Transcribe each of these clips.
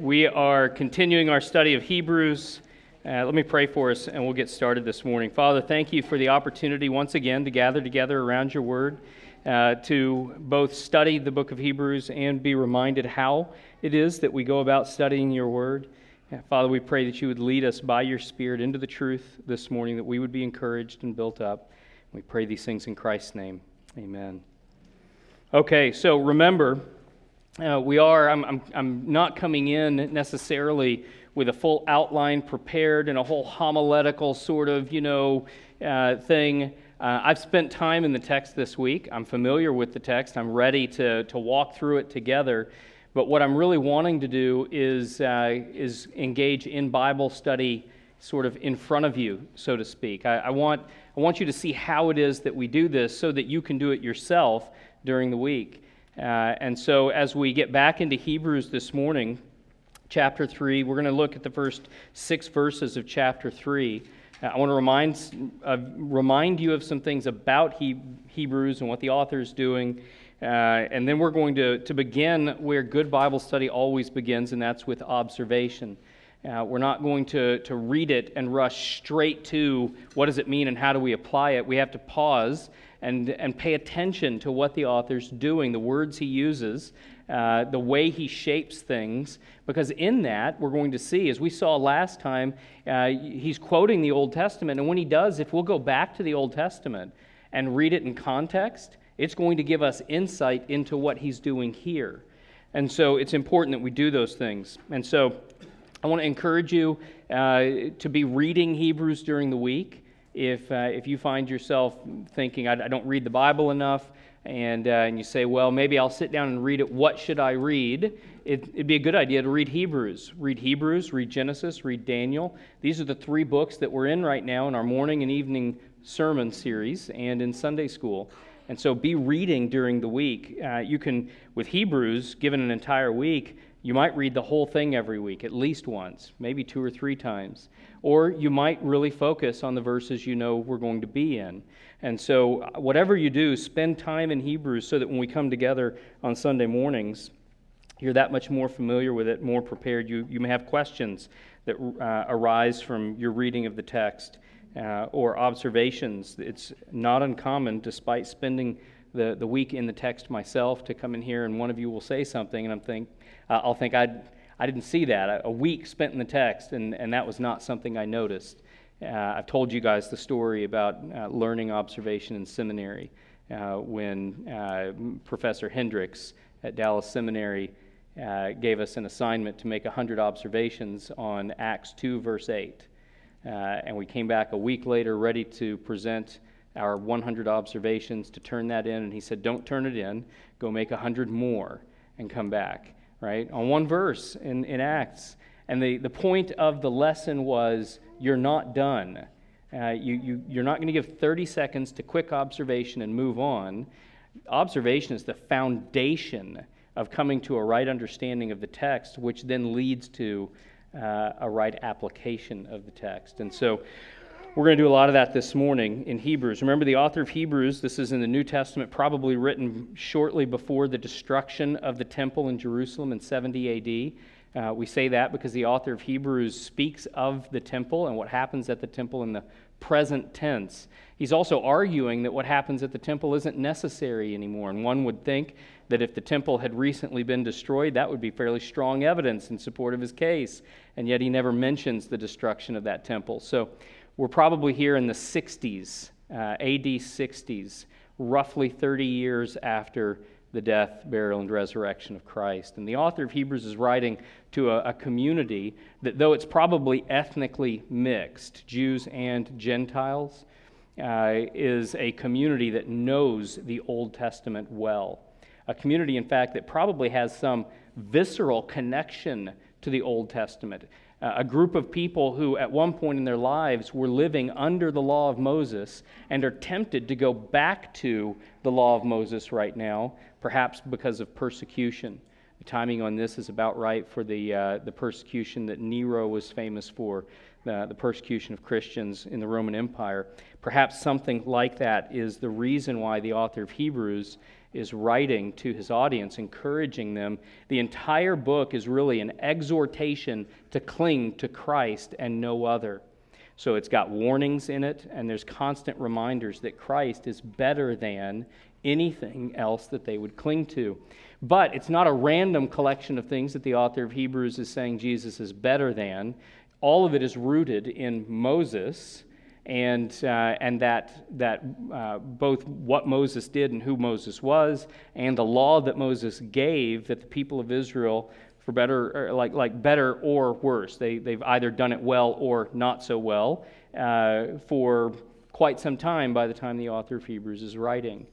We are continuing our study of Hebrews. Uh, let me pray for us and we'll get started this morning. Father, thank you for the opportunity once again to gather together around your word, uh, to both study the book of Hebrews and be reminded how it is that we go about studying your word. Uh, Father, we pray that you would lead us by your Spirit into the truth this morning, that we would be encouraged and built up. We pray these things in Christ's name. Amen. Okay, so remember, uh, we are, I'm, I'm, I'm not coming in necessarily with a full outline prepared and a whole homiletical sort of, you know, uh, thing. Uh, I've spent time in the text this week. I'm familiar with the text. I'm ready to, to walk through it together. But what I'm really wanting to do is, uh, is engage in Bible study sort of in front of you, so to speak. I, I, want, I want you to see how it is that we do this so that you can do it yourself during the week. Uh, and so, as we get back into Hebrews this morning, chapter 3, we're going to look at the first six verses of chapter 3. Uh, I want to remind, uh, remind you of some things about he- Hebrews and what the author is doing. Uh, and then we're going to, to begin where good Bible study always begins, and that's with observation. Uh, we're not going to, to read it and rush straight to what does it mean and how do we apply it. We have to pause and, and pay attention to what the author's doing, the words he uses, uh, the way he shapes things, because in that, we're going to see, as we saw last time, uh, he's quoting the Old Testament. And when he does, if we'll go back to the Old Testament and read it in context, it's going to give us insight into what he's doing here. And so it's important that we do those things. And so I want to encourage you uh, to be reading Hebrews during the week if, uh, if you find yourself thinking, I, I, don't read the Bible enough, and, uh, and you say, well, maybe I'll sit down and read it, what should I read? It, would be a good idea to read Hebrews. Read Hebrews, read Genesis, read Daniel. These are the three books that we're in right now in our morning and evening sermon series and in Sunday school. And so be reading during the week. Uh, you can, with Hebrews, given an entire week, you might read the whole thing every week, at least once, maybe two or three times. Or you might really focus on the verses you know we're going to be in. And so, uh, whatever you do, spend time in Hebrews so that when we come together on Sunday mornings, you're that much more familiar with it, more prepared. You, you may have questions that uh, arise from your reading of the text uh, or observations. It's not uncommon, despite spending the, the week in the text myself, to come in here and one of you will say something, and I'm think, uh, I'll think I'd I didn't see that. A week spent in the text, and, and that was not something I noticed. Uh, I've told you guys the story about uh, learning observation in seminary uh, when uh, Professor Hendricks at Dallas Seminary uh, gave us an assignment to make 100 observations on Acts 2, verse 8. Uh, and we came back a week later ready to present our 100 observations to turn that in. And he said, Don't turn it in, go make 100 more and come back right, on one verse in, in Acts. And the, the point of the lesson was you're not done. Uh, you, you, you're not going to give 30 seconds to quick observation and move on. Observation is the foundation of coming to a right understanding of the text, which then leads to uh, a right application of the text. And so we're going to do a lot of that this morning in Hebrews. Remember, the author of Hebrews, this is in the New Testament, probably written shortly before the destruction of the temple in Jerusalem in 70 AD. Uh, we say that because the author of Hebrews speaks of the temple and what happens at the temple in the present tense. He's also arguing that what happens at the temple isn't necessary anymore. And one would think that if the temple had recently been destroyed, that would be fairly strong evidence in support of his case. And yet he never mentions the destruction of that temple. So we're probably here in the 60s, uh, AD 60s, roughly 30 years after the death, burial, and resurrection of Christ. And the author of Hebrews is writing to a, a, community that, though it's probably ethnically mixed, Jews and Gentiles, uh, is a community that knows the Old Testament well. A community, in fact, that probably has some visceral connection to the Old Testament a group of people who, at one point in their lives, were living under the law of Moses and are tempted to go back to the law of Moses right now, perhaps because of persecution. The timing on this is about right for the, uh, the persecution that Nero was famous for, the, the persecution of Christians in the Roman Empire. Perhaps something like that is the reason why the author of Hebrews is writing to his audience, encouraging them. The entire book is really an exhortation to cling to Christ and no other. So it's got warnings in it, and there's constant reminders that Christ is better than anything else that they would cling to. But it's not a random collection of things that the author of Hebrews is saying Jesus is better than. All of it is rooted in Moses and, uh, and that, that uh, both what Moses did and who Moses was, and the law that Moses gave that the people of Israel, for better, like, like better or worse, they, they've either done it well or not so well uh, for quite some time by the time the author of Hebrews is writing.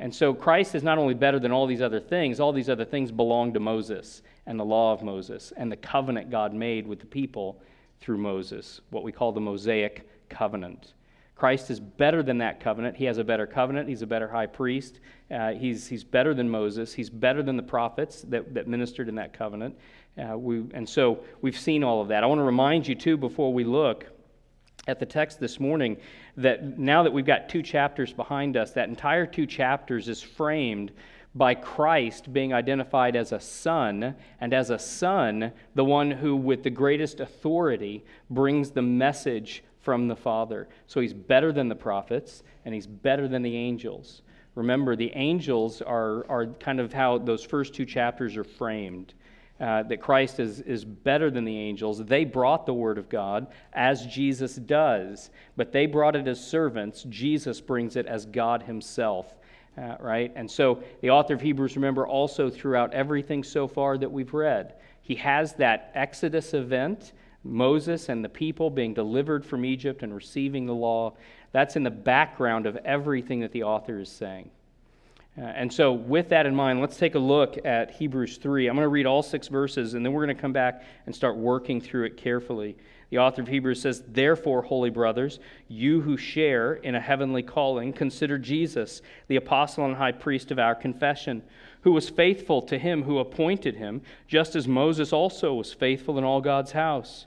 And so Christ is not only better than all these other things, all these other things belong to Moses and the law of Moses and the covenant God made with the people through Moses, what we call the Mosaic covenant. Christ is better than that covenant. He has a better covenant. He's a better high priest. Uh, he's, he's better than Moses. He's better than the prophets that, that ministered in that covenant. Uh, we, and so we've seen all of that. I want to remind you, too, before we look at the text this morning, that now that we've got two chapters behind us, that entire two chapters is framed by Christ being identified as a son, and as a son, the one who, with the greatest authority, brings the message from the Father. So he's better than the prophets, and he's better than the angels. Remember, the angels are, are kind of how those first two chapters are framed. Uh, that Christ is, is better than the angels. They brought the Word of God as Jesus does, but they brought it as servants. Jesus brings it as God Himself. Uh, right? And so the author of Hebrews, remember, also throughout everything so far that we've read, he has that Exodus event Moses and the people being delivered from Egypt and receiving the law. That's in the background of everything that the author is saying. Uh, and so, with that in mind, let's take a look at Hebrews 3. I'm going to read all six verses, and then we're going to come back and start working through it carefully. The author of Hebrews says, Therefore, holy brothers, you who share in a heavenly calling, consider Jesus, the apostle and high priest of our confession, who was faithful to him who appointed him, just as Moses also was faithful in all God's house.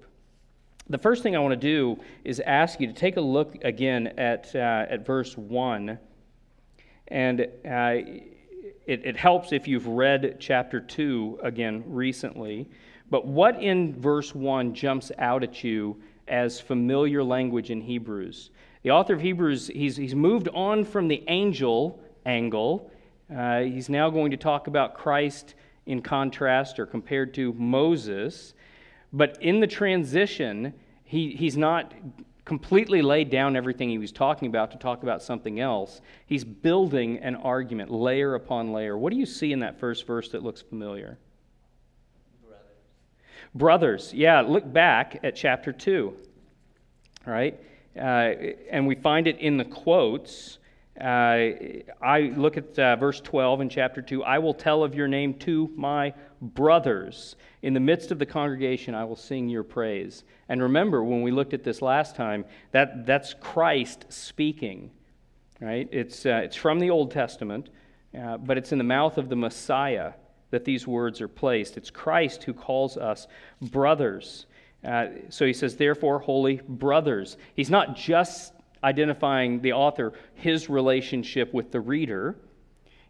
The first thing I want to do is ask you to take a look again at, uh, at verse 1. And uh, it, it helps if you've read chapter 2 again recently. But what in verse 1 jumps out at you as familiar language in Hebrews? The author of Hebrews, he's, he's moved on from the angel angle. Uh, he's now going to talk about Christ in contrast or compared to Moses. But in the transition, he, he's not completely laid down everything he was talking about to talk about something else. He's building an argument, layer upon layer. What do you see in that first verse that looks familiar? Brothers. Brothers, yeah, look back at chapter 2. All right? Uh, and we find it in the quotes. Uh, I look at uh, verse 12 in chapter 2. I will tell of your name to my brothers. In the midst of the congregation, I will sing your praise. And remember, when we looked at this last time, that, that's Christ speaking, right? It's, uh, it's from the Old Testament, uh, but it's in the mouth of the Messiah that these words are placed. It's Christ who calls us brothers. Uh, so he says, therefore, holy brothers. He's not just identifying the author, his relationship with the reader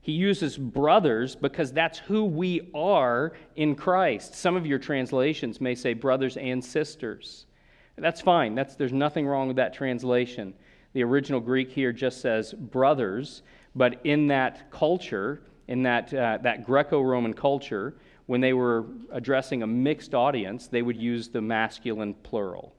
he uses brothers because that's who we are in Christ. Some of your translations may say brothers and sisters. That's fine. That's, there's nothing wrong with that translation. The original Greek here just says brothers, but in that culture, in that, uh, that Greco Roman culture, when they were addressing a mixed audience, they would use the masculine plural.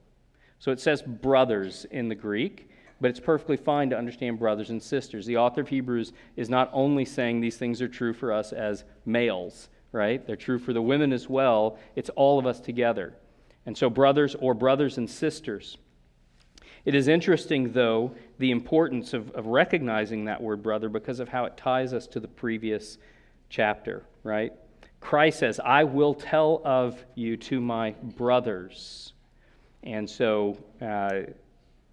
So it says brothers in the Greek but it's perfectly fine to understand brothers and sisters. The author of Hebrews is not only saying these things are true for us as males, right? They're true for the women as well. It's all of us together. And so, brothers or brothers and sisters. It is interesting, though, the importance of, of recognizing that word brother because of how it ties us to the previous chapter, right? Christ says, I will tell of you to my brothers. And so, uh,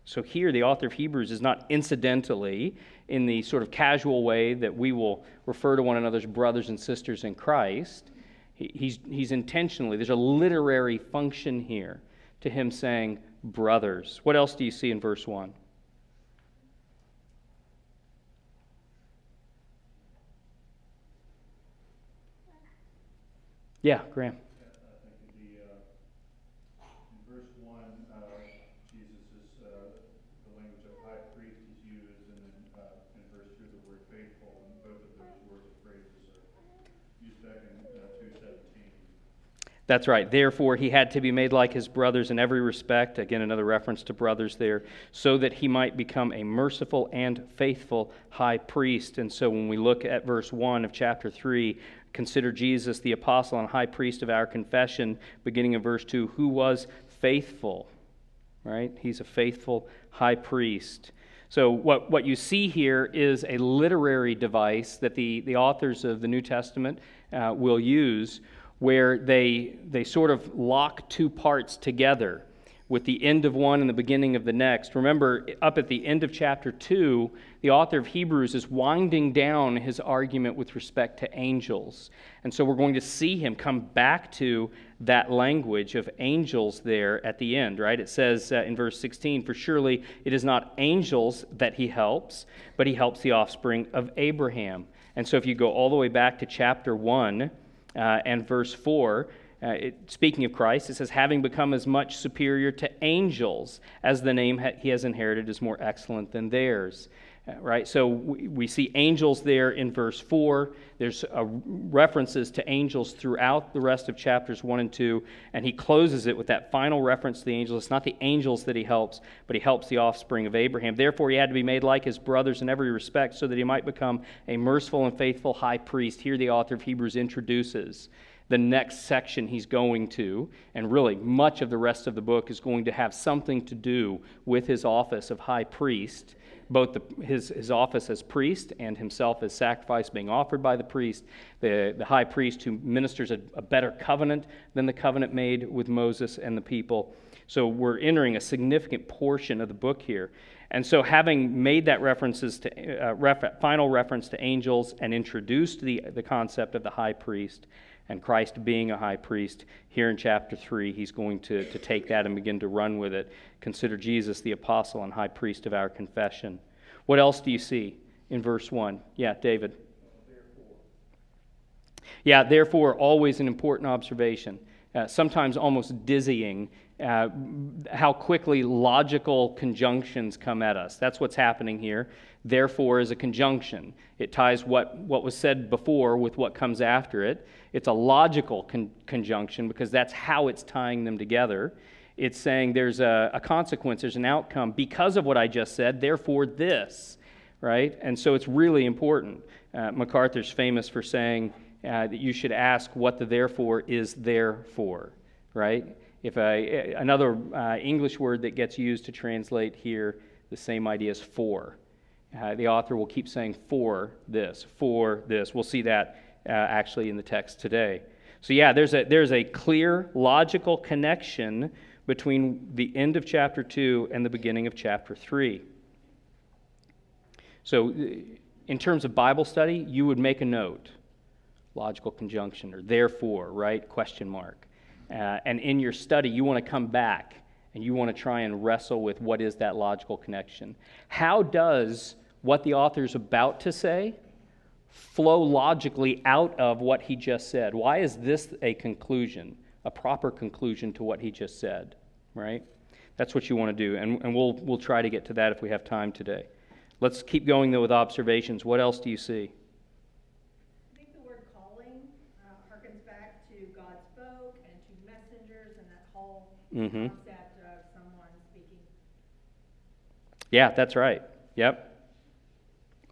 so here, the author of Hebrews is not incidentally, in the sort of casual way that we will refer to one another as brothers and sisters in Christ. He's, he's intentionally, there's a literary function here to him saying, brothers. What else do you see in verse 1? Yeah, Graham. That's right. Therefore, he had to be made like his brothers in every respect. Again, another reference to brothers there, so that he might become a merciful and faithful high priest. And so, when we look at verse 1 of chapter 3, consider Jesus the apostle and high priest of our confession, beginning in verse 2, who was faithful. Right? He's a faithful high priest. So, what, what you see here is a literary device that the, the authors of the New Testament uh, will use where they, they sort of lock two parts together with the end of one and the beginning of the next. Remember, up at the end of chapter 2, the author of Hebrews is winding down his argument with respect to angels. And so we're going to see him come back to that language of angels there at the end, right? It says uh, in verse 16, For surely it is not angels that he helps, but he helps the offspring of Abraham. And so if you go all the way back to chapter 1, uh, and verse 4, uh, it, speaking of Christ, it says, having become as much superior to angels as the name ha- he has inherited is more excellent than theirs. Uh, right? So we, see angels there in verse 4. There's uh, references to angels throughout the rest of chapters 1 and 2, and he closes it with that final reference to the angels. It's not the angels that he helps, but he helps the offspring of Abraham. Therefore, he had to be made like his brothers in every respect so that he might become a merciful and faithful high priest. Here, the author of Hebrews introduces the next section he's going to, and really much of the rest of the book is going to have something to do with his office of high priest both the, his, his office as priest and himself as sacrifice being offered by the priest, the, the high priest who ministers a, a better covenant than the covenant made with Moses and the people. So we're entering a significant portion of the book here. And so, having made that references to, uh, ref, final reference to angels and introduced the, the concept of the high priest and Christ being a high priest, here in chapter 3, he's going to, to take that and begin to run with it. Consider Jesus the apostle and high priest of our confession. What else do you see in verse 1? Yeah, David. Yeah, therefore, always an important observation. Uh, sometimes almost dizzying how quickly logical conjunctions come at us. That's what's happening here. Therefore, is a conjunction. It ties what, what was said before with what comes after it. It's a logical con- conjunction because that's how it's tying them together. It's saying there's a, a consequence, there's an outcome because of what I just said, therefore, this, right? And so it's really important. Uh, MacArthur's famous for saying uh, that you should ask what the therefore is there for, right? If a, another uh, English word that gets used to translate here, the same idea as for. Uh, the author will keep saying for this, for this. We'll see that uh, actually in the text today. So, yeah, there's a, there's a clear logical connection between the end of chapter 2 and the beginning of chapter 3. So, in terms of Bible study, you would make a note logical conjunction or therefore, right? Question mark. Uh, and in your study, you want to come back and you want to try and wrestle with what is that logical connection. How does what the author is about to say flow logically out of what he just said? Why is this a conclusion, a proper conclusion to what he just said, right? That's what you want to do, and, and we'll, we'll try to get to that if we have time today. Let's keep going, though, with observations. What else do you see? Mm-hmm. Yeah, that's right. Yep.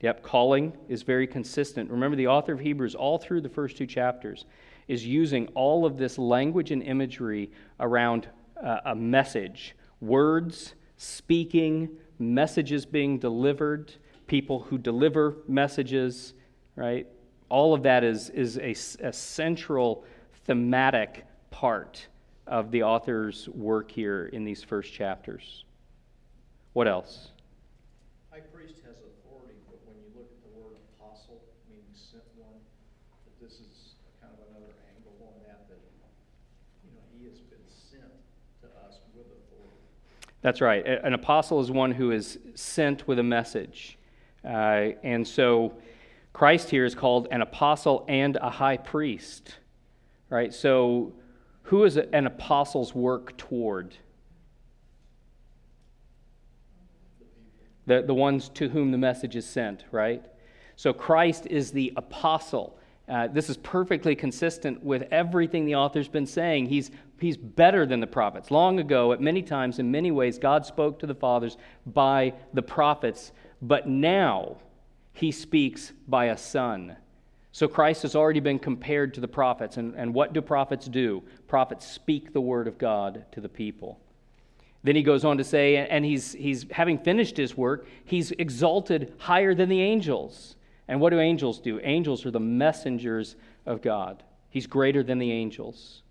Yep, calling is very consistent. Remember, the author of Hebrews, all through the first two chapters, is using all of this language and imagery around uh, a message words, speaking, messages being delivered, people who deliver messages, right? All of that is, is a, a central thematic part of the author's work here in these first chapters. What else? High priest has authority, but when you look at the word apostle, meaning sent one, that this is kind of another angle on that, that, you know, he has been sent to us with authority. That's right. An apostle is one who is sent with a message. Uh, and so Christ here is called an apostle and a high priest. Right? So who is an apostle's work toward? The, the ones to whom the message is sent, right? So Christ is the apostle. Uh, this is perfectly consistent with everything the author's been saying. He's, he's better than the prophets. Long ago, at many times, in many ways, God spoke to the fathers by the prophets, but now he speaks by a son. So Christ has already been compared to the prophets. And, and what do prophets do? Prophets speak the word of God to the people. Then he goes on to say, and he's, he's having finished his work, he's exalted higher than the angels. And what do angels do? Angels are the messengers of God. He's greater than the angels.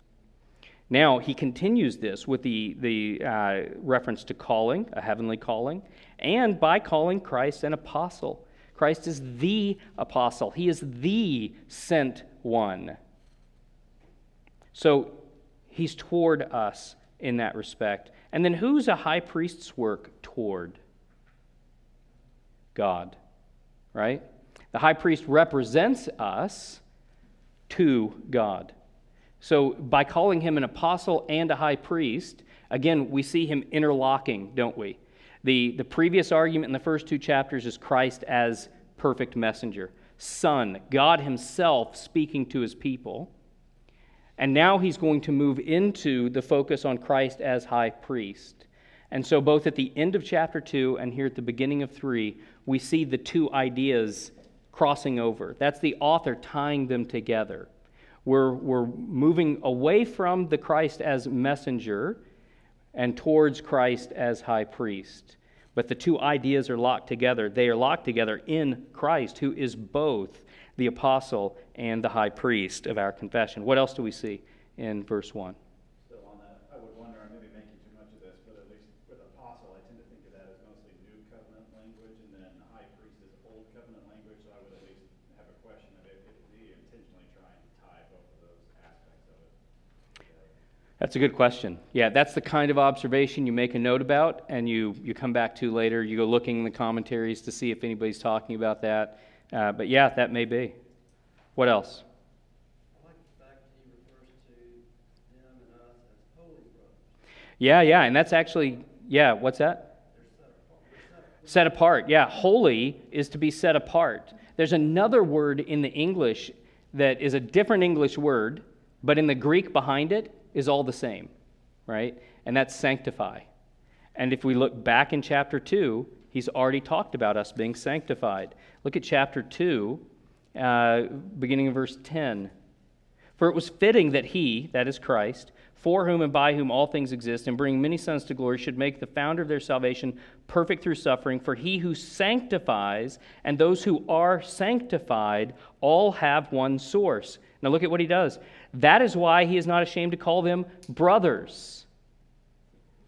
Now, he continues this with the, the uh, reference to calling, a heavenly calling, and by calling Christ an apostle. Christ is the apostle, he is the sent one. So he's toward us in that respect. And then who's a high priest's work toward? God, right? The high priest represents us to God. So by calling him an apostle and a high priest, again, we see him interlocking, don't we? The, the previous argument in the first two chapters is Christ as perfect messenger, Son, God Himself speaking to His people. And now He's going to move into the focus on Christ as high priest. And so, both at the end of chapter 2 and here at the beginning of 3, we see the two ideas crossing over. That's the author tying them together. We're, we're moving away from the Christ as messenger and towards Christ as high priest. But the two ideas are locked together. They are locked together in Christ, who is both the apostle and the high priest of our confession. What else do we see in verse 1? That's a good question. Yeah, that's the kind of observation you make a note about and you, you come back to later. You go looking in the commentaries to see if anybody's talking about that. Uh, but yeah, that may be. What else? Yeah, yeah, and that's actually, yeah, what's that? Set apart. Yeah, holy is to be set apart. There's another word in the English that is a different English word, but in the Greek behind it, is all the same, right? And that's sanctify. And if we look back in chapter 2, he's already talked about us being sanctified. Look at chapter 2, uh, beginning in verse 10. For it was fitting that he, that is Christ, for whom and by whom all things exist, and bring many sons to glory, should make the founder of their salvation perfect through suffering. For he who sanctifies and those who are sanctified all have one source. Now look at what he does. That is why he is not ashamed to call them brothers.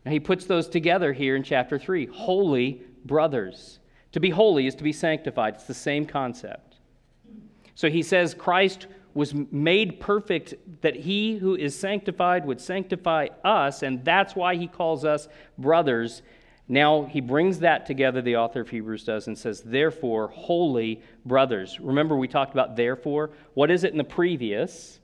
And he puts those together here in chapter 3 holy brothers. To be holy is to be sanctified. It's the same concept. So he says Christ was made perfect that he who is sanctified would sanctify us, and that's why he calls us brothers. Now he brings that together, the author of Hebrews does, and says, Therefore, holy brothers. Remember, we talked about therefore. What is it in the previous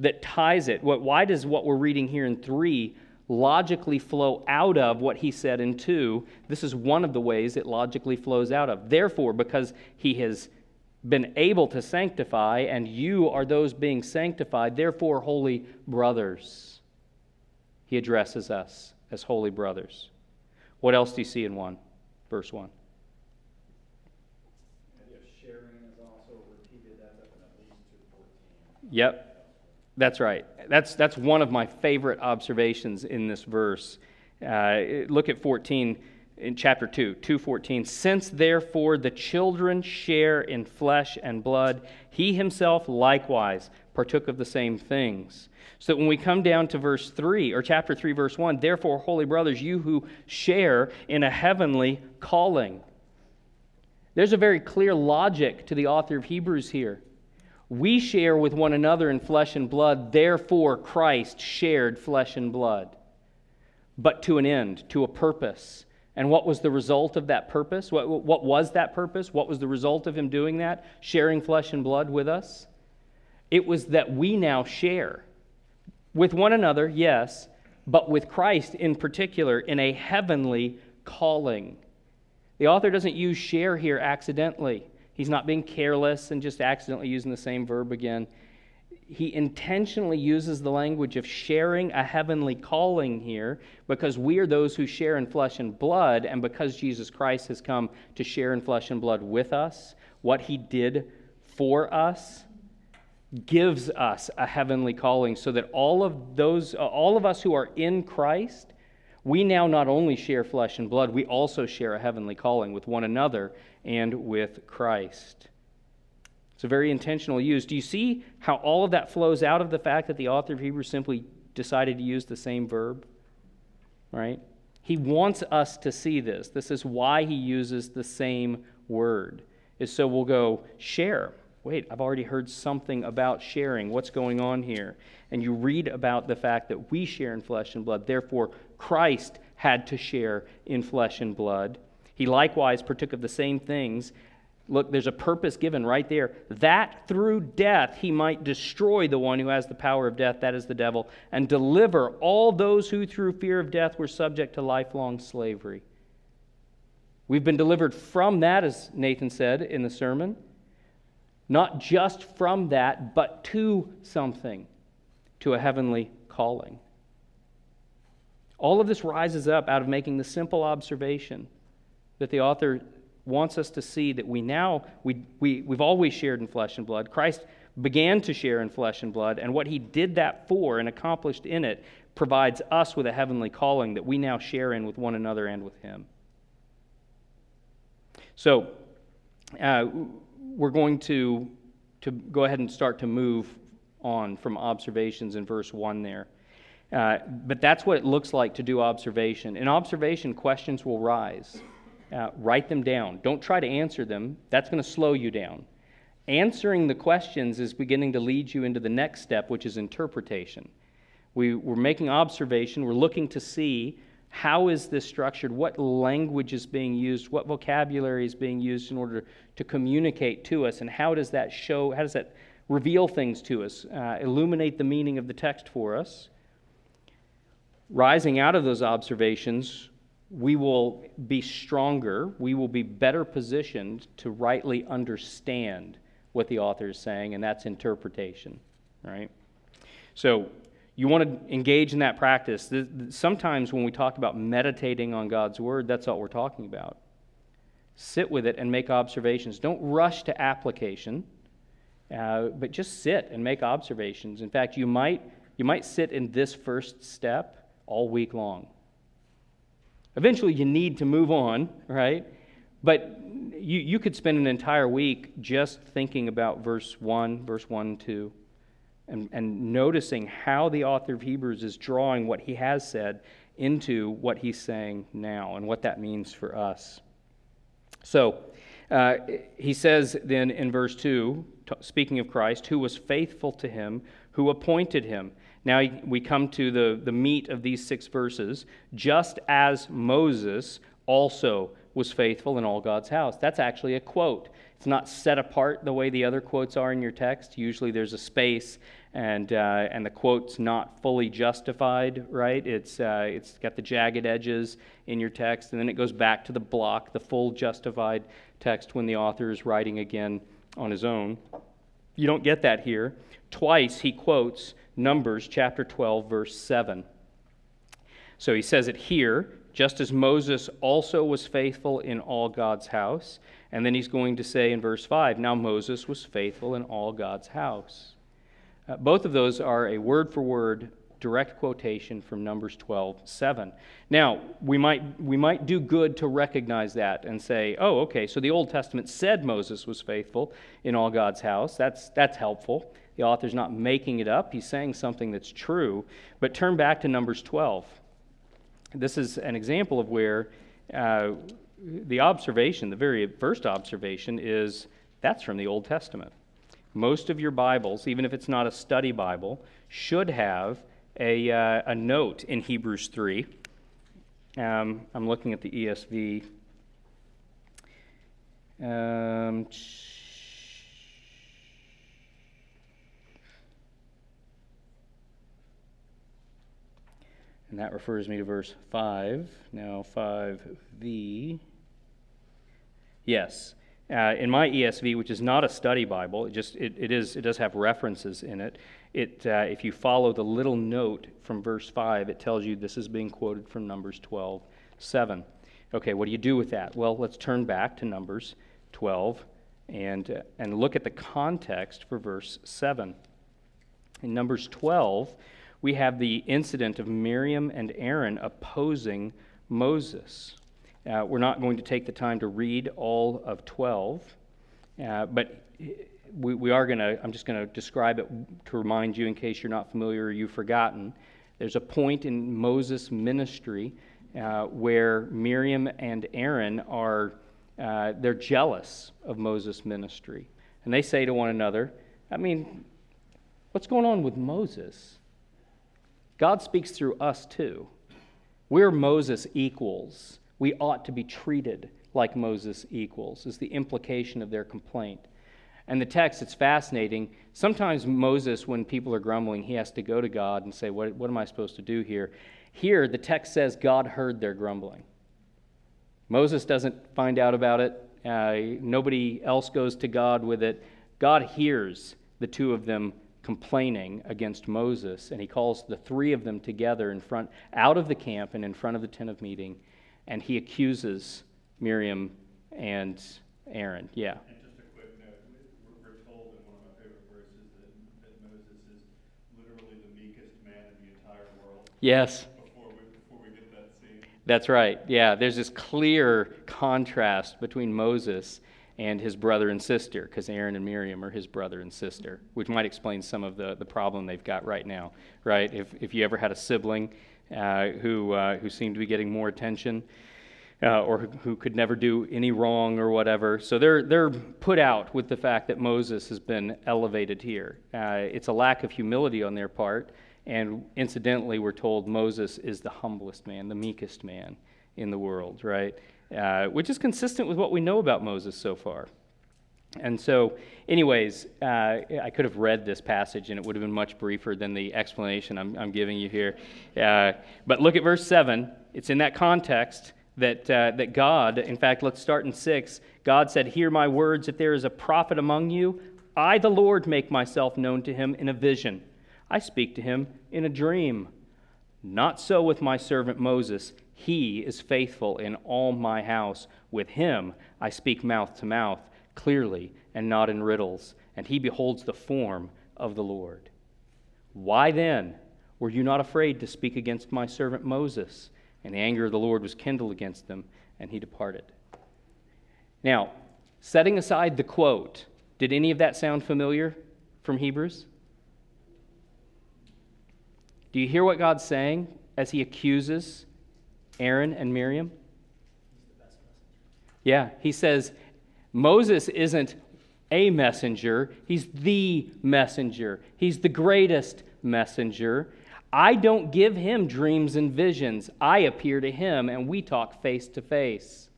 that ties it? What, why does what we're reading here in 3 logically flow out of what he said in 2? This is one of the ways it logically flows out of. Therefore, because he has been able to sanctify, and you are those being sanctified, therefore, holy brothers. He addresses us as holy brothers. What else do you see in 1? Verse 1. Yep. That's right. That's, that's one of my favorite observations in this verse. Uh, look at 14 in chapter 2, 2:14. Since therefore the children share in flesh and blood, he himself likewise partook of the same things. So when we come down to verse 3 or chapter 3 verse 1, therefore holy brothers, you who share in a heavenly calling. There's a very clear logic to the author of Hebrews here. We share with one another in flesh and blood, therefore Christ shared flesh and blood. But to an end, to a purpose. And what was the result of that purpose? What, what was that purpose? What was the result of him doing that, sharing flesh and blood with us? It was that we now share with one another, yes, but with Christ in particular in a heavenly calling. The author doesn't use share here accidentally. He's not being careless and just accidentally using the same verb again. He intentionally uses the language of sharing a heavenly calling here because we are those who share in flesh and blood, and because Jesus Christ has come to share in flesh and blood with us, what he did for us gives us a heavenly calling so that all of those uh, all of us who are in Christ we now not only share flesh and blood, we also share a heavenly calling with one another and with Christ. It's a very intentional use. Do you see how all of that flows out of the fact that the author of Hebrews simply decided to use the same verb? Right? He wants us to see this. This is why he uses the same word. Is so we'll go share. Wait, I've already heard something about sharing. What's going on here? And you read about the fact that we share in flesh and blood. Therefore, Christ had to share in flesh and blood. He likewise partook of the same things. Look, there's a purpose given right there. That through death he might destroy the one who has the power of death, that is the devil, and deliver all those who through fear of death were subject to lifelong slavery. We've been delivered from that, as Nathan said in the sermon. Not just from that, but to something, to a heavenly calling. All of this rises up out of making the simple observation that the author wants us to see that we now, we, we, we've always shared in flesh and blood. Christ began to share in flesh and blood, and what he did that for and accomplished in it provides us with a heavenly calling that we now share in with one another and with him. So, uh, we're going to, to go ahead and start to move on from observations in verse 1 there. Uh, but that's what it looks like to do observation. In observation, questions will rise. Uh, write them down. Don't try to answer them, that's going to slow you down. Answering the questions is beginning to lead you into the next step, which is interpretation. We, we're making observation, we're looking to see how is this structured, what language is being used, what vocabulary is being used in order to communicate to us, and how does that show, how does that reveal things to us, uh, illuminate the meaning of the text for us rising out of those observations, we will be stronger, we will be better positioned to rightly understand what the author is saying, and that's interpretation, right? So, you want to engage in that practice. Sometimes when we talk about meditating on God's word, that's all we're talking about. Sit with it and make observations. Don't rush to application, uh, but just sit and make observations. In fact, you might, you might sit in this first step all week long. Eventually, you need to move on, right? But you, you could spend an entire week just thinking about verse 1, verse 1, 2, and, and noticing how the author of Hebrews is drawing what he has said into what he's saying now and what that means for us. So, uh, he says then in verse 2, t- speaking of Christ, who was faithful to him, who appointed him. Now we come to the, the meat of these six verses. Just as Moses also was faithful in all God's house. That's actually a quote. It's not set apart the way the other quotes are in your text. Usually there's a space and, uh, and the quote's not fully justified, right? It's, uh, it's got the jagged edges in your text, and then it goes back to the block, the full justified text when the author is writing again on his own. You don't get that here. Twice he quotes Numbers chapter 12, verse 7. So he says it here, just as Moses also was faithful in all God's house. And then he's going to say in verse 5, now Moses was faithful in all God's house. Uh, both of those are a word for word direct quotation from Numbers 12, 7. Now, we might, we might do good to recognize that and say, oh, okay, so the Old Testament said Moses was faithful in all God's house. That's, that's helpful. The author's not making it up, he's saying something that's true. But turn back to Numbers 12. This is an example of where uh, the observation, the very first observation, is that's from the Old Testament. Most of your Bibles, even if it's not a study Bible, should have a, uh, a note in Hebrews 3. Um, I'm looking at the ESV. Um, and that refers me to verse 5. Now, 5v. Yes. Uh, in my ESV, which is not a study Bible, it just it, it is it does have references in it. It uh, if you follow the little note from verse five, it tells you this is being quoted from Numbers 12, 7. Okay, what do you do with that? Well, let's turn back to Numbers 12 and uh, and look at the context for verse 7. In Numbers 12, we have the incident of Miriam and Aaron opposing Moses. Uh, we're not going to take the time to read all of 12, uh, but we, we are going to, I'm just going to describe it to remind you in case you're not familiar or you've forgotten. There's a point in Moses' ministry uh, where Miriam and Aaron are, uh, they're jealous of Moses' ministry. And they say to one another, I mean, what's going on with Moses? God speaks through us too. We're Moses equals we ought to be treated like Moses equals, is the implication of their complaint. And the text, it's fascinating. Sometimes Moses, when people are grumbling, he has to go to God and say, What, what am I supposed to do here? Here, the text says God heard their grumbling. Moses doesn't find out about it, uh, nobody else goes to God with it. God hears the two of them complaining against Moses, and he calls the three of them together in front, out of the camp and in front of the tent of meeting, and he accuses Miriam and Aaron. Yeah. And just a quick note, we're told in one of my favorite verses that, that Moses is literally the meekest man in the entire world. Yes. Before we, before we get that scene. That's right. Yeah, there's this clear contrast between Moses and his brother and sister, because Aaron and Miriam are his brother and sister, which might explain some of the, the problem they've got right now, right? If, if you ever had a sibling uh, who, uh, who seemed to be getting more attention. Uh, or who, who, could never do any wrong or whatever. So they're, they're put out with the fact that Moses has been elevated here. Uh, it's a lack of humility on their part. And incidentally, we're told Moses is the humblest man, the meekest man in the world, right? Uh, which is consistent with what we know about Moses so far. And so, anyways, uh, I could have read this passage and it would have been much briefer than the explanation I'm, I'm giving you here. Uh, but look at verse 7. It's in that context that, uh, that God, in fact, let's start in 6. God said, Hear my words. If there is a prophet among you, I, the Lord, make myself known to him in a vision. I speak to him in a dream. Not so with my servant Moses. He is faithful in all my house. With him I speak mouth to mouth clearly and not in riddles, and he beholds the form of the Lord. Why then were you not afraid to speak against my servant Moses? And the anger of the Lord was kindled against them, and he departed. Now, setting aside the quote, did any of that sound familiar from Hebrews? Do you hear what God's saying as he accuses Aaron and Miriam? Yeah, he says, Moses isn't a messenger, he's the messenger. He's the greatest messenger. I don't give him dreams and visions. I appear to him and we talk face to face.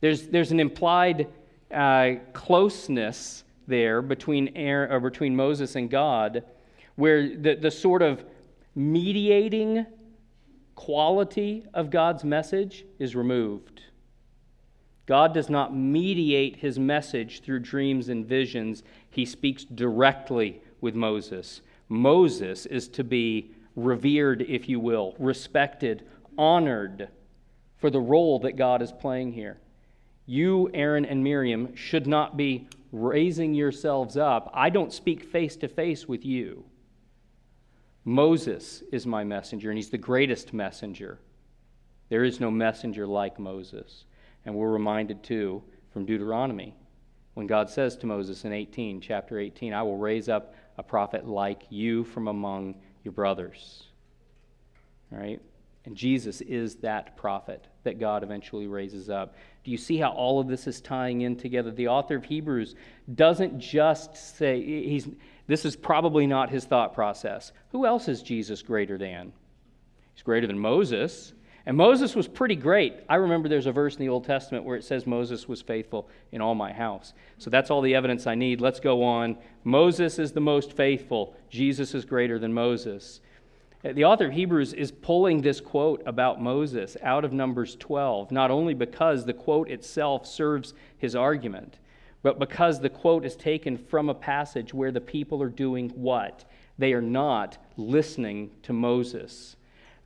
There's, there's an implied uh, closeness there between, Aaron, or between Moses and God, where the, the sort of mediating quality of God's message is removed. God does not mediate his message through dreams and visions, he speaks directly with Moses. Moses is to be revered, if you will, respected, honored for the role that God is playing here. You, Aaron and Miriam, should not be raising yourselves up. I don't speak face to face with you. Moses is my messenger, and he's the greatest messenger. There is no messenger like Moses. And we're reminded, too, from Deuteronomy, when God says to Moses in 18, chapter 18, I will raise up a prophet like you from among your brothers. All right? And Jesus is that prophet that God eventually raises up. Do you see how all of this is tying in together? The author of Hebrews doesn't just say, he's, this is probably not his thought process. Who else is Jesus greater than? He's greater than Moses. And Moses was pretty great. I remember there's a verse in the Old Testament where it says Moses was faithful in all my house. So that's all the evidence I need. Let's go on. Moses is the most faithful. Jesus is greater than Moses. The author of Hebrews is pulling this quote about Moses out of Numbers 12, not only because the quote itself serves his argument, but because the quote is taken from a passage where the people are doing what? They are not listening to Moses.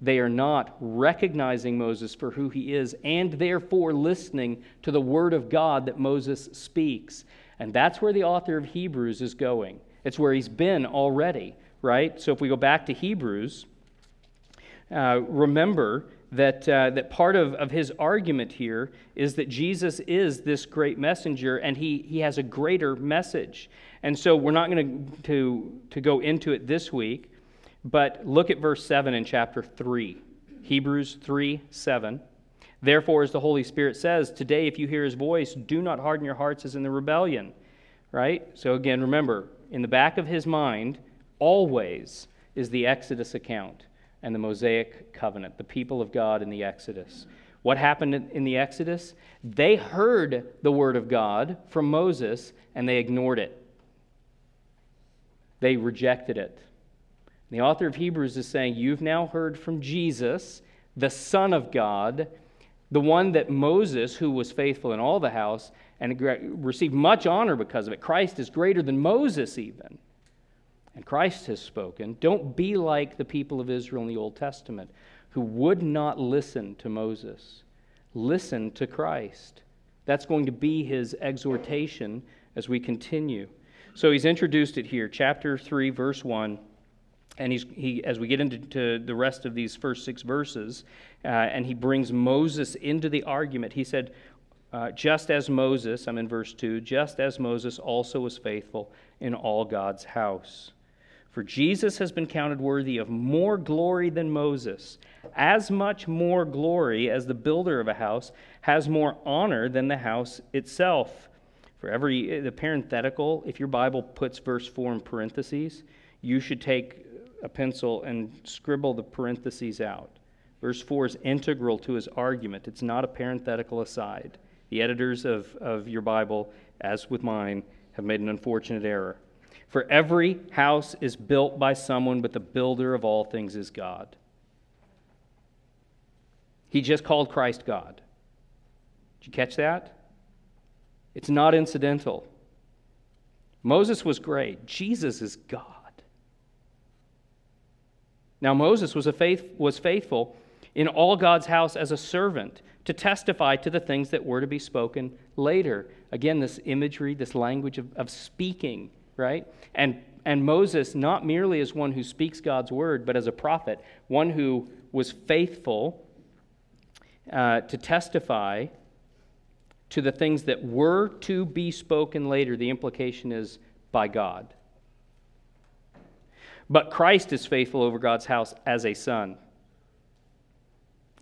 They are not recognizing Moses for who he is and therefore listening to the word of God that Moses speaks. And that's where the author of Hebrews is going. It's where he's been already, right? So if we go back to Hebrews, uh, remember that, uh, that part of, of his argument here is that Jesus is this great messenger and he, he has a greater message. And so we're not going to, to go into it this week. But look at verse 7 in chapter 3. Hebrews 3 7. Therefore, as the Holy Spirit says, today, if you hear his voice, do not harden your hearts as in the rebellion. Right? So, again, remember, in the back of his mind, always is the Exodus account and the Mosaic covenant, the people of God in the Exodus. What happened in the Exodus? They heard the word of God from Moses and they ignored it. They rejected it. The author of Hebrews is saying, You've now heard from Jesus, the Son of God, the one that Moses, who was faithful in all the house and received much honor because of it, Christ is greater than Moses, even. And Christ has spoken. Don't be like the people of Israel in the Old Testament who would not listen to Moses. Listen to Christ. That's going to be his exhortation as we continue. So he's introduced it here, chapter 3, verse 1 and he's, he, as we get into the rest of these first six verses, uh, and he brings Moses into the argument, he said, uh, just as Moses, I'm in verse 2, just as Moses also was faithful in all God's house. For Jesus has been counted worthy of more glory than Moses, as much more glory as the builder of a house has more honor than the house itself. For every the parenthetical, if your Bible puts verse 4 in parentheses, you should take a pencil and scribble the parentheses out. Verse 4 is integral to his argument, it's not a parenthetical aside. The editors of, of your Bible, as with mine, have made an unfortunate error. For every house is built by someone, but the builder of all things is God. He just called Christ God. Did you catch that? It's not incidental. Moses was great. Jesus is God. Now, Moses was, a faith, was faithful in all God's house as a servant to testify to the things that were to be spoken later. Again, this imagery, this language of, of speaking, right? And, and Moses, not merely as one who speaks God's word, but as a prophet, one who was faithful uh, to testify to the things that were to be spoken later. The implication is by God. But Christ is faithful over God's house as a son.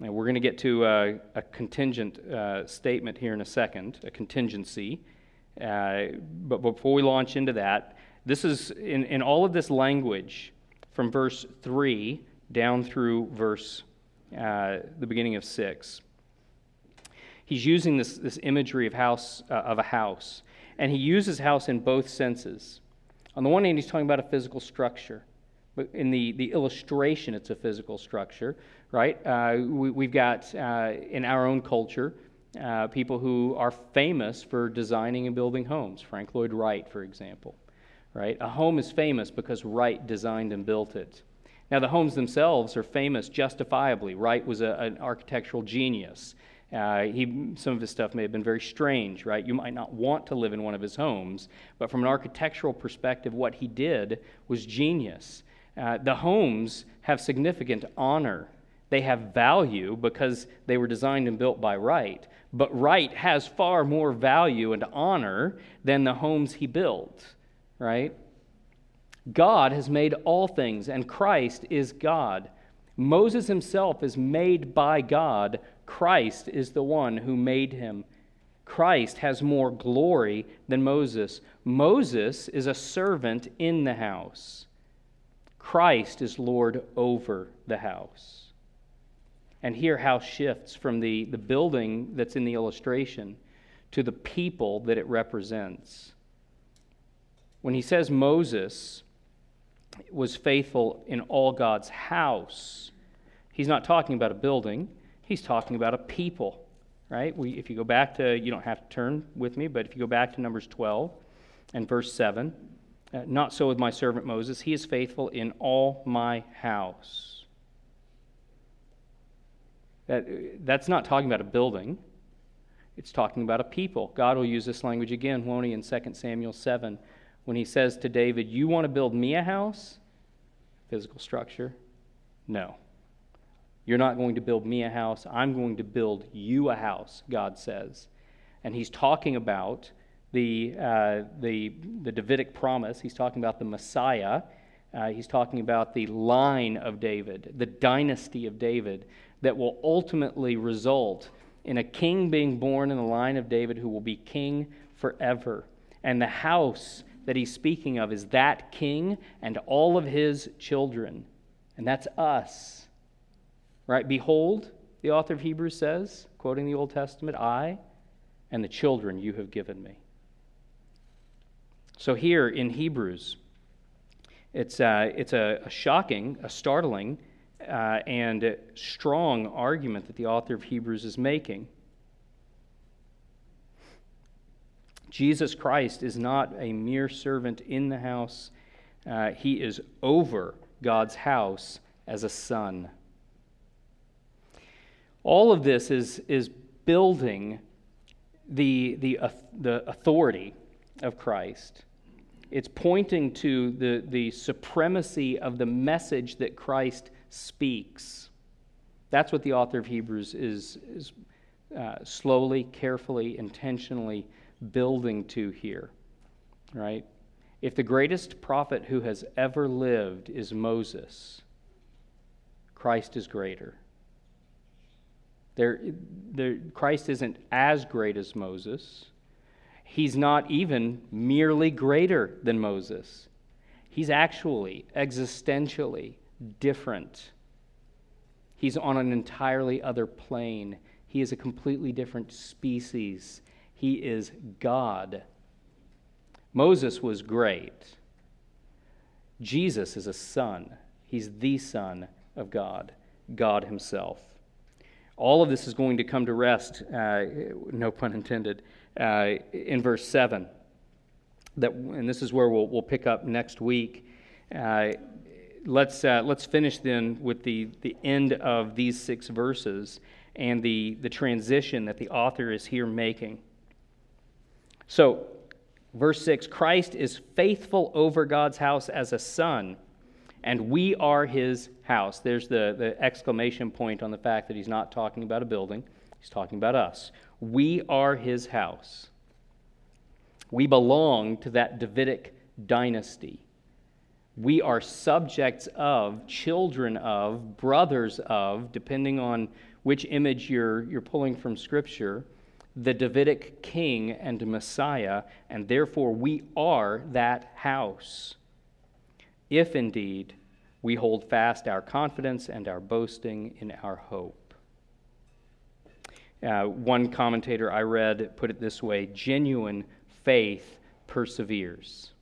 And we're going to get to a, a contingent uh, statement here in a second, a contingency. Uh, but before we launch into that, this is in, in all of this language from verse 3 down through verse, uh, the beginning of 6. He's using this, this imagery of, house, uh, of a house, and he uses house in both senses. On the one hand, he's talking about a physical structure but in the, the illustration, it's a physical structure, right? Uh, we, have got uh, in our own culture uh, people who are famous for designing and building homes. Frank Lloyd Wright, for example, right? A home is famous because Wright designed and built it. Now, the homes themselves are famous justifiably. Wright was a, an architectural genius. Uh, he, some of his stuff may have been very strange, right? You might not want to live in one of his homes, but from an architectural perspective, what he did was genius. Uh, the homes have significant honor. They have value because they were designed and built by Wright. But Wright has far more value and honor than the homes he built, right? God has made all things, and Christ is God. Moses himself is made by God. Christ is the one who made him. Christ has more glory than Moses. Moses is a servant in the house. Christ is Lord over the house. And here, how shifts from the, the building that's in the illustration to the people that it represents. When he says Moses was faithful in all God's house, he's not talking about a building, he's talking about a people, right? We, if you go back to, you don't have to turn with me, but if you go back to Numbers 12 and verse 7, uh, not so with my servant Moses. He is faithful in all my house. That, that's not talking about a building, it's talking about a people. God will use this language again, won't he, in 2 Samuel 7, when he says to David, You want to build me a house? Physical structure? No. You're not going to build me a house. I'm going to build you a house, God says. And he's talking about the, uh, the, the Davidic promise. He's talking about the Messiah. Uh, he's talking about the line of David, the dynasty of David that will ultimately result in a king being born in the line of David who will be king forever. And the house that he's speaking of is that king and all of his children. And that's us. Right? Behold, the author of Hebrews says, quoting the Old Testament, I and the children you have given me. So here in Hebrews, it's, uh, it's a, a, shocking, a startling, uh, and strong argument that the author of Hebrews is making. Jesus Christ is not a mere servant in the house, uh, he is over God's house as a son. All of this is, is building the, the, uh, the authority of Christ. It's pointing to the, the supremacy of the message that Christ speaks. That's what the author of Hebrews is, is uh, slowly, carefully, intentionally building to here, right? If the greatest prophet who has ever lived is Moses, Christ is greater. There, there, Christ isn't as great as Moses. He's not even merely greater than Moses. He's actually existentially different. He's on an entirely other plane. He is a completely different species. He is God. Moses was great. Jesus is a son. He's the Son of God, God Himself. All of this is going to come to rest, uh, no pun intended, uh, in verse 7. That, and this is where we'll, we'll pick up next week. Uh, let's, uh, let's finish then with the, the end of these six verses and the, the transition that the author is here making. So, verse 6 Christ is faithful over God's house as a son, and we are his house. There's the, the exclamation point on the fact that he's not talking about a building, he's talking about us. We are his house. We belong to that Davidic dynasty. We are subjects of, children of, brothers of, depending on which image you're, you're pulling from Scripture, the Davidic king and Messiah, and therefore we are that house. If indeed we hold fast our confidence and our boasting in our hope. Uh, one commentator I read put it this way genuine faith perseveres.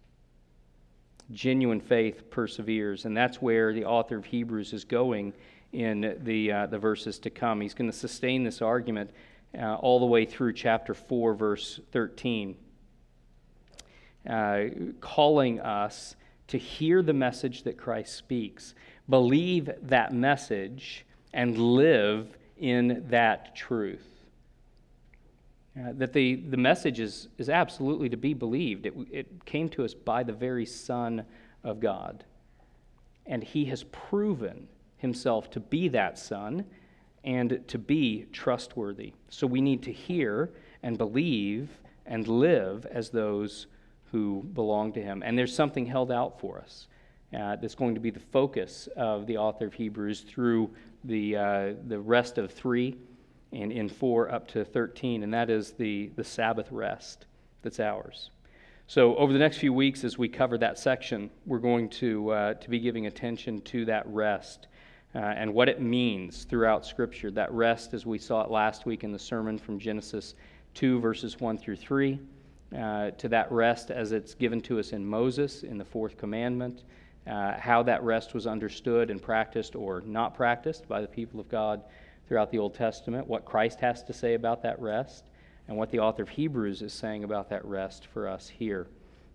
Genuine faith perseveres. And that's where the author of Hebrews is going in the, uh, the verses to come. He's going to sustain this argument uh, all the way through chapter 4, verse 13, uh, calling us to hear the message that Christ speaks, believe that message, and live in that truth. Uh, that the, the message is, is absolutely to be believed. It, it came to us by the very Son of God. and he has proven himself to be that Son and to be trustworthy. So we need to hear and believe and live as those who belong to him. And there's something held out for us uh, that's going to be the focus of the author of Hebrews through the, uh, the rest of 3 and in 4 up to 13, and that is the, the Sabbath rest that's ours. So, over the next few weeks, as we cover that section, we're going to, uh, to be giving attention to that rest uh, and what it means throughout Scripture. That rest, as we saw it last week in the sermon from Genesis 2, verses 1 through 3, uh, to that rest as it's given to us in Moses in the fourth commandment, uh, how that rest was understood and practiced or not practiced by the people of God throughout the Old Testament, what Christ has to say about that rest, and what the author of Hebrews is saying about that rest for us here.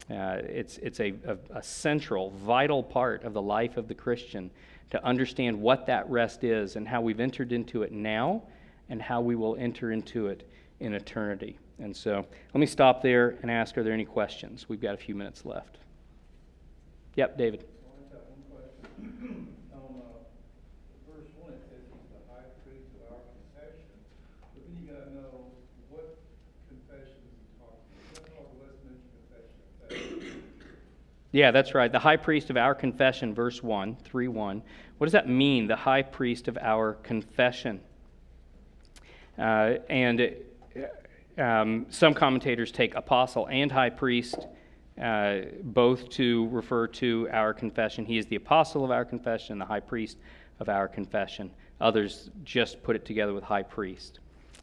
Uh, it's it's a, a, a, central, vital part of the life of the Christian to understand what that rest is and how we've entered into it now and how we will enter into it in eternity. And so let me stop there and ask are there any questions? We've got a few minutes left. Yep, David. Yeah, that's right. The high priest of our confession, verse 1, 3 1. What does that mean, the high priest of our confession? Uh, and um, some commentators take apostle and high priest uh, both to refer to our confession. He is the apostle of our confession, the high priest of our confession. Others just put it together with high priest.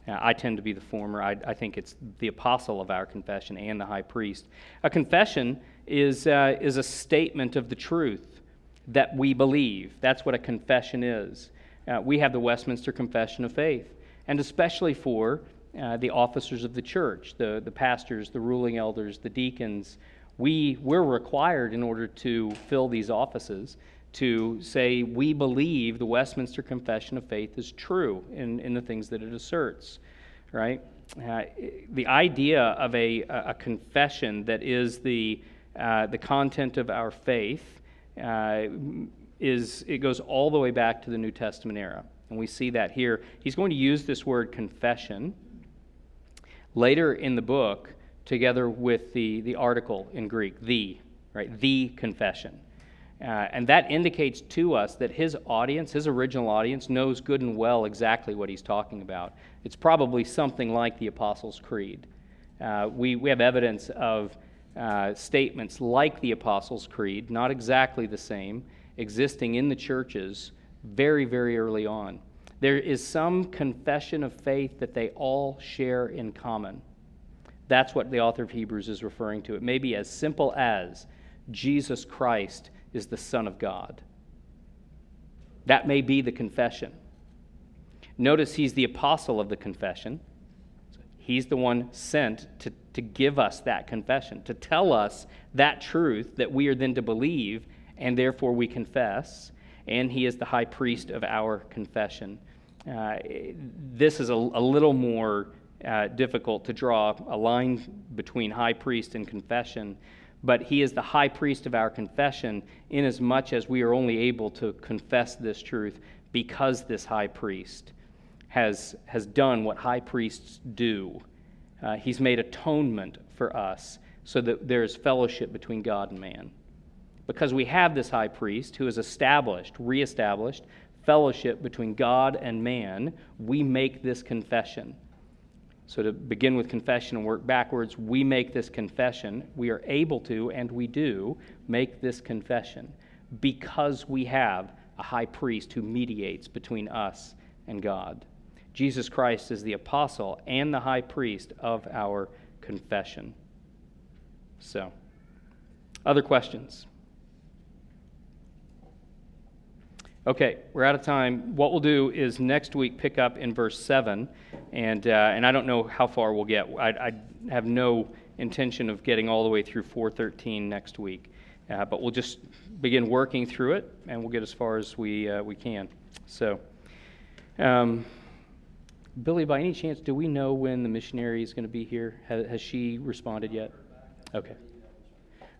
Uh, I tend to be the former. I, I, think it's the apostle of our confession and the high priest. A confession is, uh, is a statement of the truth that we believe. That's what a confession is. Uh, we have the Westminster Confession of Faith, and especially for uh, the officers of the church, the, the pastors, the ruling elders, the deacons, we, we're required in order to fill these offices to say we believe the Westminster Confession of Faith is true in, in the things that it asserts, right? Uh, the idea of a, a confession that is the, uh, the content of our faith uh, is it goes all the way back to the New Testament era. And we see that here. He's going to use this word confession later in the book together with the, the article in Greek, the, right? The confession. Uh, and that indicates to us that his audience, his original audience, knows good and well exactly what he's talking about. It's probably something like the Apostles' Creed. Uh, we, we have evidence of uh, statements like the Apostles' Creed, not exactly the same, existing in the churches very, very early on. There is some confession of faith that they all share in common. That's what the author of Hebrews is referring to. It may be as simple as Jesus Christ is the Son of God. That may be the confession. Notice he's the apostle of the confession. He's the one sent to, to give us that confession, to tell us that truth that we are then to believe, and therefore we confess. And he is the high priest of our confession. Uh, this is a, a little more uh, difficult to draw a line between high priest and confession, but he is the high priest of our confession inasmuch as we are only able to confess this truth because this high priest has, has done what high priests do. Uh, he's made atonement for us so that there is fellowship between God and man. Because we have this high priest who has established, reestablished fellowship between God and man, we make this confession. So, to begin with confession and work backwards, we make this confession. We are able to, and we do, make this confession because we have a high priest who mediates between us and God. Jesus Christ is the apostle and the high priest of our confession. So, other questions? Okay, we're out of time. What we'll do is next week pick up in verse 7, and, uh, and I don't know how far we'll get. I, I, have no intention of getting all the way through 413 next week, uh, but we'll just begin working through it, and we'll get as far as we, uh, we can. So, um, Billy, by any chance, do we know when the missionary is going to be here? Has, has she responded yet? Okay.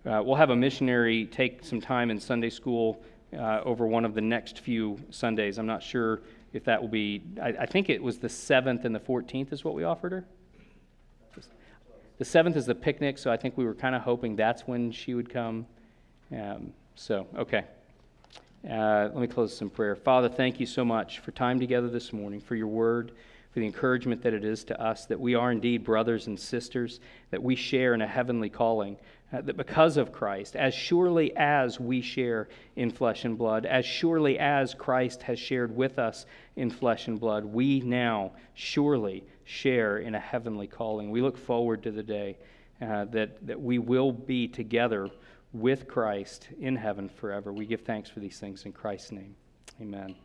Uh, we'll have a missionary take some time in Sunday school uh, over one of the next few Sundays. I'm not sure if that will be, I, I think it was the 7th and the 14th is what we offered her. The 7th is the picnic, so I think we were kind of hoping that's when she would come. Um, so, okay. Uh, let me close in prayer. Father, thank you so much for time together this morning, for your word, for the encouragement that it is to us that we are indeed brothers and sisters, that we share in a heavenly calling, uh, that because of Christ, as surely as we share in flesh and blood, as surely as Christ has shared with us in flesh and blood, we now surely share in a heavenly calling. We look forward to the day uh, that, that we will be together with Christ in heaven forever. We give thanks for these things in Christ's name. Amen.